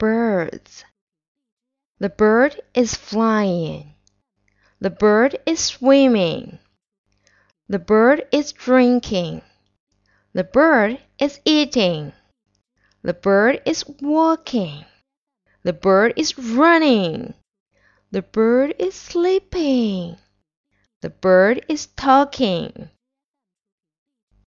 birds. The bird is flying. The bird is swimming. The bird is drinking. The bird is eating. The bird is walking. The bird is running. The bird is sleeping. The bird is talking.